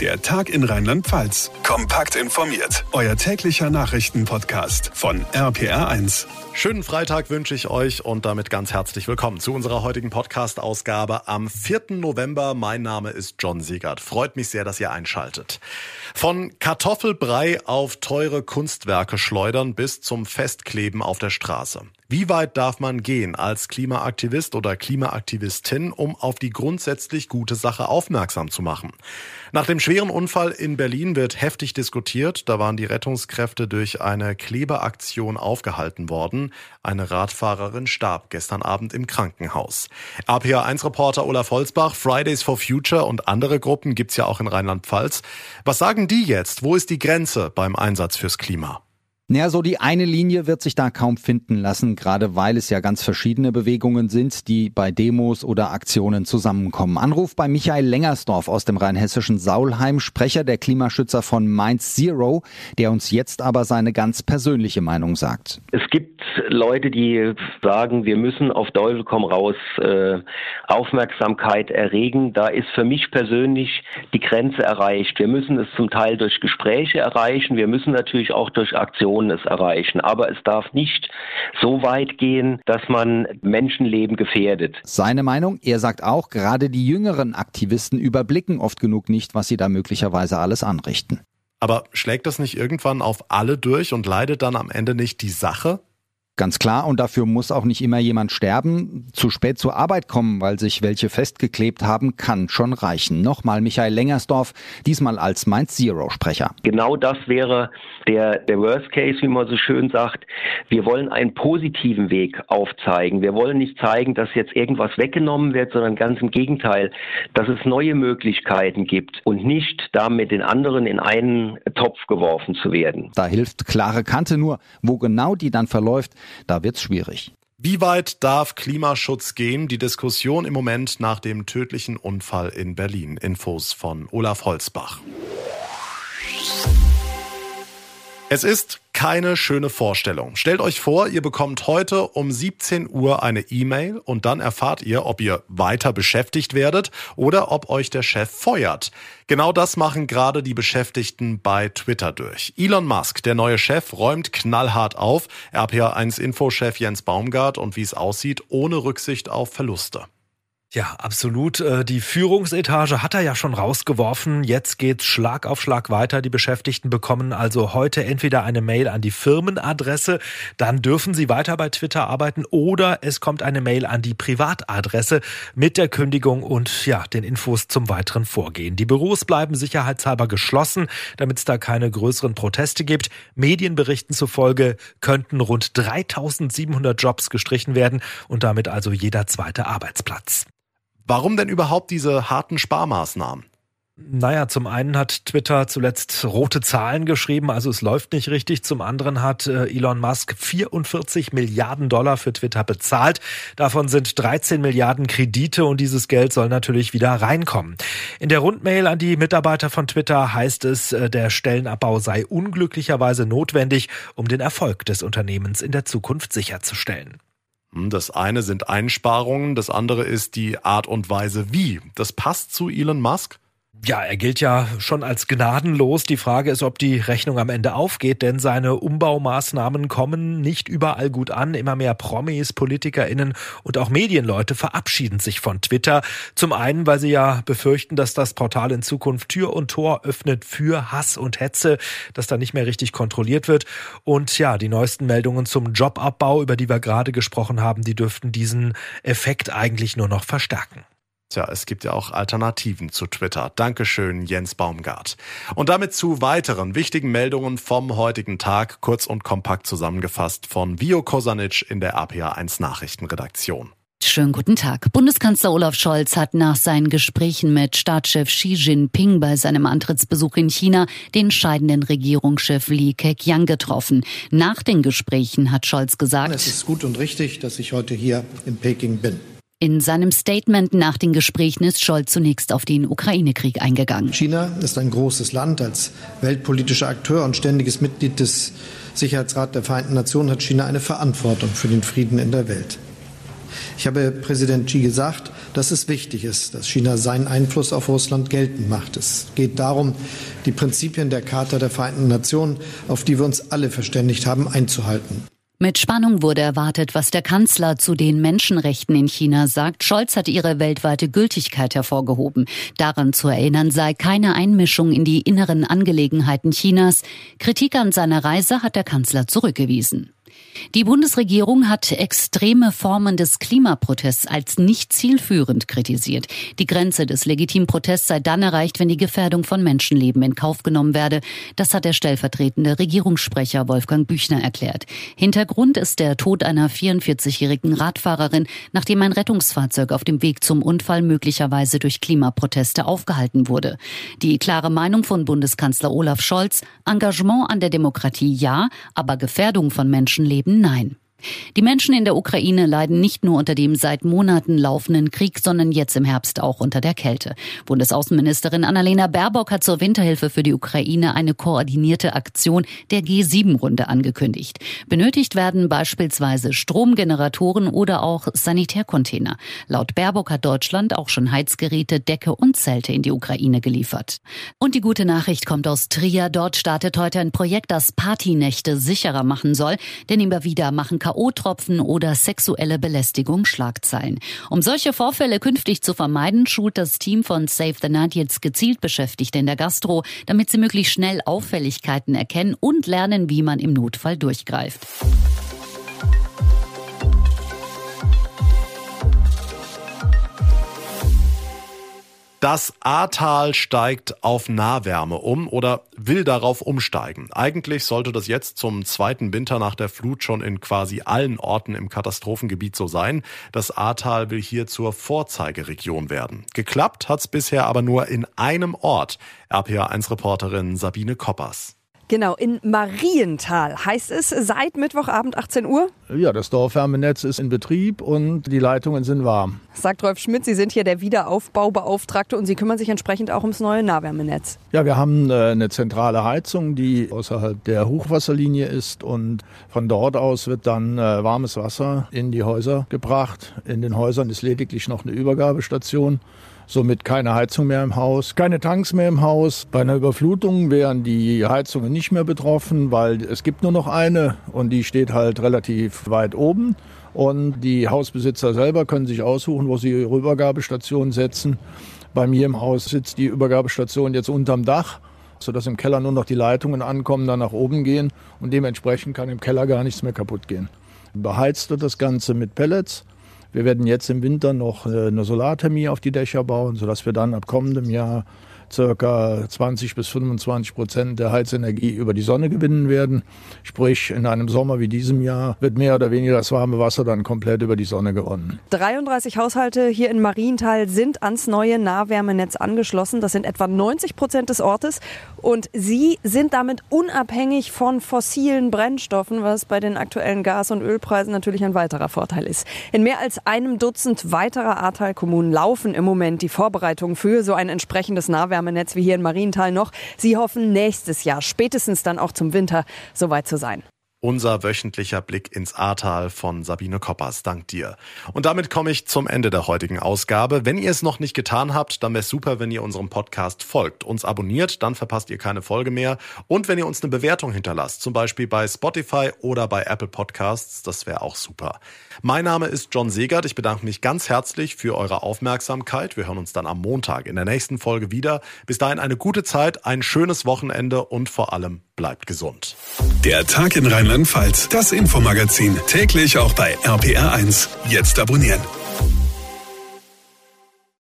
Der Tag in Rheinland-Pfalz. Kompakt informiert. Euer täglicher Nachrichtenpodcast von RPR1. Schönen Freitag wünsche ich euch und damit ganz herzlich willkommen zu unserer heutigen Podcast-Ausgabe am 4. November. Mein Name ist John Siegert. Freut mich sehr, dass ihr einschaltet. Von Kartoffelbrei auf teure Kunstwerke schleudern bis zum Festkleben auf der Straße. Wie weit darf man gehen als Klimaaktivist oder Klimaaktivistin, um auf die grundsätzlich gute Sache aufmerksam zu machen? Nach dem schweren Unfall in Berlin wird heftig diskutiert. Da waren die Rettungskräfte durch eine Klebeaktion aufgehalten worden. Eine Radfahrerin starb gestern Abend im Krankenhaus. RPA1-Reporter Olaf Holzbach, Fridays for Future und andere Gruppen gibt's ja auch in Rheinland-Pfalz. Was sagen die jetzt? Wo ist die Grenze beim Einsatz fürs Klima? Naja, so die eine Linie wird sich da kaum finden lassen, gerade weil es ja ganz verschiedene Bewegungen sind, die bei Demos oder Aktionen zusammenkommen. Anruf bei Michael Lengersdorf aus dem rheinhessischen Saulheim, Sprecher der Klimaschützer von Mind Zero, der uns jetzt aber seine ganz persönliche Meinung sagt. Es gibt Leute, die sagen, wir müssen auf Teufel komm raus äh, Aufmerksamkeit erregen. Da ist für mich persönlich die Grenze erreicht. Wir müssen es zum Teil durch Gespräche erreichen. Wir müssen natürlich auch durch Aktionen es erreichen. Aber es darf nicht so weit gehen, dass man Menschenleben gefährdet. Seine Meinung, er sagt auch, gerade die jüngeren Aktivisten überblicken oft genug nicht, was sie da möglicherweise alles anrichten. Aber schlägt das nicht irgendwann auf alle durch und leidet dann am Ende nicht die Sache? Ganz klar, und dafür muss auch nicht immer jemand sterben. Zu spät zur Arbeit kommen, weil sich welche festgeklebt haben, kann schon reichen. Nochmal Michael Lengersdorf, diesmal als Mind Zero Sprecher. Genau das wäre der, der Worst Case, wie man so schön sagt. Wir wollen einen positiven Weg aufzeigen. Wir wollen nicht zeigen, dass jetzt irgendwas weggenommen wird, sondern ganz im Gegenteil, dass es neue Möglichkeiten gibt und nicht damit den anderen in einen Topf geworfen zu werden. Da hilft klare Kante nur. Wo genau die dann verläuft, da wird's schwierig. Wie weit darf Klimaschutz gehen? Die Diskussion im Moment nach dem tödlichen Unfall in Berlin. Infos von Olaf Holzbach. Es ist keine schöne Vorstellung. Stellt euch vor, ihr bekommt heute um 17 Uhr eine E-Mail und dann erfahrt ihr, ob ihr weiter beschäftigt werdet oder ob euch der Chef feuert. Genau das machen gerade die Beschäftigten bei Twitter durch. Elon Musk, der neue Chef, räumt knallhart auf. RPA1-Infochef Jens Baumgart und wie es aussieht, ohne Rücksicht auf Verluste. Ja, absolut. Äh, die Führungsetage hat er ja schon rausgeworfen. Jetzt geht's Schlag auf Schlag weiter. Die Beschäftigten bekommen also heute entweder eine Mail an die Firmenadresse, dann dürfen sie weiter bei Twitter arbeiten oder es kommt eine Mail an die Privatadresse mit der Kündigung und ja, den Infos zum weiteren Vorgehen. Die Büros bleiben sicherheitshalber geschlossen, damit es da keine größeren Proteste gibt. Medienberichten zufolge könnten rund 3700 Jobs gestrichen werden und damit also jeder zweite Arbeitsplatz. Warum denn überhaupt diese harten Sparmaßnahmen? Naja, zum einen hat Twitter zuletzt rote Zahlen geschrieben, also es läuft nicht richtig. Zum anderen hat äh, Elon Musk 44 Milliarden Dollar für Twitter bezahlt. Davon sind 13 Milliarden Kredite und dieses Geld soll natürlich wieder reinkommen. In der Rundmail an die Mitarbeiter von Twitter heißt es, äh, der Stellenabbau sei unglücklicherweise notwendig, um den Erfolg des Unternehmens in der Zukunft sicherzustellen. Hm, das eine sind Einsparungen, das andere ist die Art und Weise wie. Das passt zu Elon Musk? Ja, er gilt ja schon als gnadenlos. Die Frage ist, ob die Rechnung am Ende aufgeht, denn seine Umbaumaßnahmen kommen nicht überall gut an. Immer mehr Promis, PolitikerInnen und auch Medienleute verabschieden sich von Twitter. Zum einen, weil sie ja befürchten, dass das Portal in Zukunft Tür und Tor öffnet für Hass und Hetze, dass da nicht mehr richtig kontrolliert wird. Und ja, die neuesten Meldungen zum Jobabbau, über die wir gerade gesprochen haben, die dürften diesen Effekt eigentlich nur noch verstärken. Tja, es gibt ja auch Alternativen zu Twitter. Dankeschön, Jens Baumgart. Und damit zu weiteren wichtigen Meldungen vom heutigen Tag, kurz und kompakt zusammengefasst von Vio Kosanic in der APA1 Nachrichtenredaktion. Schönen guten Tag. Bundeskanzler Olaf Scholz hat nach seinen Gesprächen mit Staatschef Xi Jinping bei seinem Antrittsbesuch in China den scheidenden Regierungschef Li Keqiang getroffen. Nach den Gesprächen hat Scholz gesagt, es ist gut und richtig, dass ich heute hier in Peking bin. In seinem Statement nach den Gesprächen ist Scholz zunächst auf den Ukraine-Krieg eingegangen. China ist ein großes Land. Als weltpolitischer Akteur und ständiges Mitglied des Sicherheitsrats der Vereinten Nationen hat China eine Verantwortung für den Frieden in der Welt. Ich habe Präsident Xi gesagt, dass es wichtig ist, dass China seinen Einfluss auf Russland geltend macht. Es geht darum, die Prinzipien der Charta der Vereinten Nationen, auf die wir uns alle verständigt haben, einzuhalten. Mit Spannung wurde erwartet, was der Kanzler zu den Menschenrechten in China sagt. Scholz hat ihre weltweite Gültigkeit hervorgehoben. Daran zu erinnern sei keine Einmischung in die inneren Angelegenheiten Chinas. Kritik an seiner Reise hat der Kanzler zurückgewiesen. Die Bundesregierung hat extreme Formen des Klimaprotests als nicht zielführend kritisiert. Die Grenze des legitimen Protests sei dann erreicht, wenn die Gefährdung von Menschenleben in Kauf genommen werde. Das hat der stellvertretende Regierungssprecher Wolfgang Büchner erklärt. Hintergrund ist der Tod einer 44-jährigen Radfahrerin, nachdem ein Rettungsfahrzeug auf dem Weg zum Unfall möglicherweise durch Klimaproteste aufgehalten wurde. Die klare Meinung von Bundeskanzler Olaf Scholz, Engagement an der Demokratie ja, aber Gefährdung von Menschenleben Nein. Die Menschen in der Ukraine leiden nicht nur unter dem seit Monaten laufenden Krieg, sondern jetzt im Herbst auch unter der Kälte. Bundesaußenministerin Annalena Baerbock hat zur Winterhilfe für die Ukraine eine koordinierte Aktion der G7-Runde angekündigt. Benötigt werden beispielsweise Stromgeneratoren oder auch Sanitärcontainer. Laut Baerbock hat Deutschland auch schon Heizgeräte, Decke und Zelte in die Ukraine geliefert. Und die gute Nachricht kommt aus Trier. Dort startet heute ein Projekt, das Partynächte sicherer machen soll, denn immer wieder machen K.O.-Tropfen oder sexuelle Belästigung Schlagzeilen. Um solche Vorfälle künftig zu vermeiden, schult das Team von Save the Night jetzt gezielt Beschäftigte in der Gastro, damit sie möglichst schnell Auffälligkeiten erkennen und lernen, wie man im Notfall durchgreift. Das Ahrtal steigt auf Nahwärme um oder will darauf umsteigen. Eigentlich sollte das jetzt zum zweiten Winter nach der Flut schon in quasi allen Orten im Katastrophengebiet so sein. Das Ahrtal will hier zur Vorzeigeregion werden. Geklappt hat's bisher aber nur in einem Ort. RPA1-Reporterin Sabine Koppers. Genau, in Marienthal heißt es seit Mittwochabend 18 Uhr. Ja, das Dorfwärmenetz ist in Betrieb und die Leitungen sind warm. Sagt Rolf Schmidt, Sie sind hier der Wiederaufbaubeauftragte und Sie kümmern sich entsprechend auch ums neue Nahwärmenetz. Ja, wir haben äh, eine zentrale Heizung, die außerhalb der Hochwasserlinie ist und von dort aus wird dann äh, warmes Wasser in die Häuser gebracht. In den Häusern ist lediglich noch eine Übergabestation somit keine Heizung mehr im Haus, keine Tanks mehr im Haus. Bei einer Überflutung wären die Heizungen nicht mehr betroffen, weil es gibt nur noch eine und die steht halt relativ weit oben. Und die Hausbesitzer selber können sich aussuchen, wo sie ihre Übergabestation setzen. Bei mir im Haus sitzt die Übergabestation jetzt unterm Dach, sodass im Keller nur noch die Leitungen ankommen, dann nach oben gehen und dementsprechend kann im Keller gar nichts mehr kaputt gehen. Beheizt wird das Ganze mit Pellets wir werden jetzt im Winter noch äh, eine Solarthermie auf die Dächer bauen, sodass wir dann ab kommendem Jahr circa 20 bis 25 Prozent der Heizenergie über die Sonne gewinnen werden. Sprich, in einem Sommer wie diesem Jahr wird mehr oder weniger das warme Wasser dann komplett über die Sonne gewonnen. 33 Haushalte hier in Marienthal sind ans neue Nahwärmenetz angeschlossen. Das sind etwa 90 Prozent des Ortes. Und sie sind damit unabhängig von fossilen Brennstoffen, was bei den aktuellen Gas- und Ölpreisen natürlich ein weiterer Vorteil ist. In mehr als einem Dutzend weiterer Ahrtal-Kommunen laufen im Moment die Vorbereitungen für so ein entsprechendes Nahwärmenetz. Fernwärmenetz wie hier in Marienthal noch. Sie hoffen nächstes Jahr, spätestens dann auch zum Winter, soweit zu sein. Unser wöchentlicher Blick ins Ahrtal von Sabine Koppers. Dank dir. Und damit komme ich zum Ende der heutigen Ausgabe. Wenn ihr es noch nicht getan habt, dann wäre es super, wenn ihr unserem Podcast folgt, uns abonniert, dann verpasst ihr keine Folge mehr. Und wenn ihr uns eine Bewertung hinterlasst, zum Beispiel bei Spotify oder bei Apple Podcasts, das wäre auch super. Mein Name ist John Segert. Ich bedanke mich ganz herzlich für eure Aufmerksamkeit. Wir hören uns dann am Montag in der nächsten Folge wieder. Bis dahin eine gute Zeit, ein schönes Wochenende und vor allem bleibt gesund. Der Tag in Rheinland-Pfalz, das Infomagazin, täglich auch bei RPR1. Jetzt abonnieren.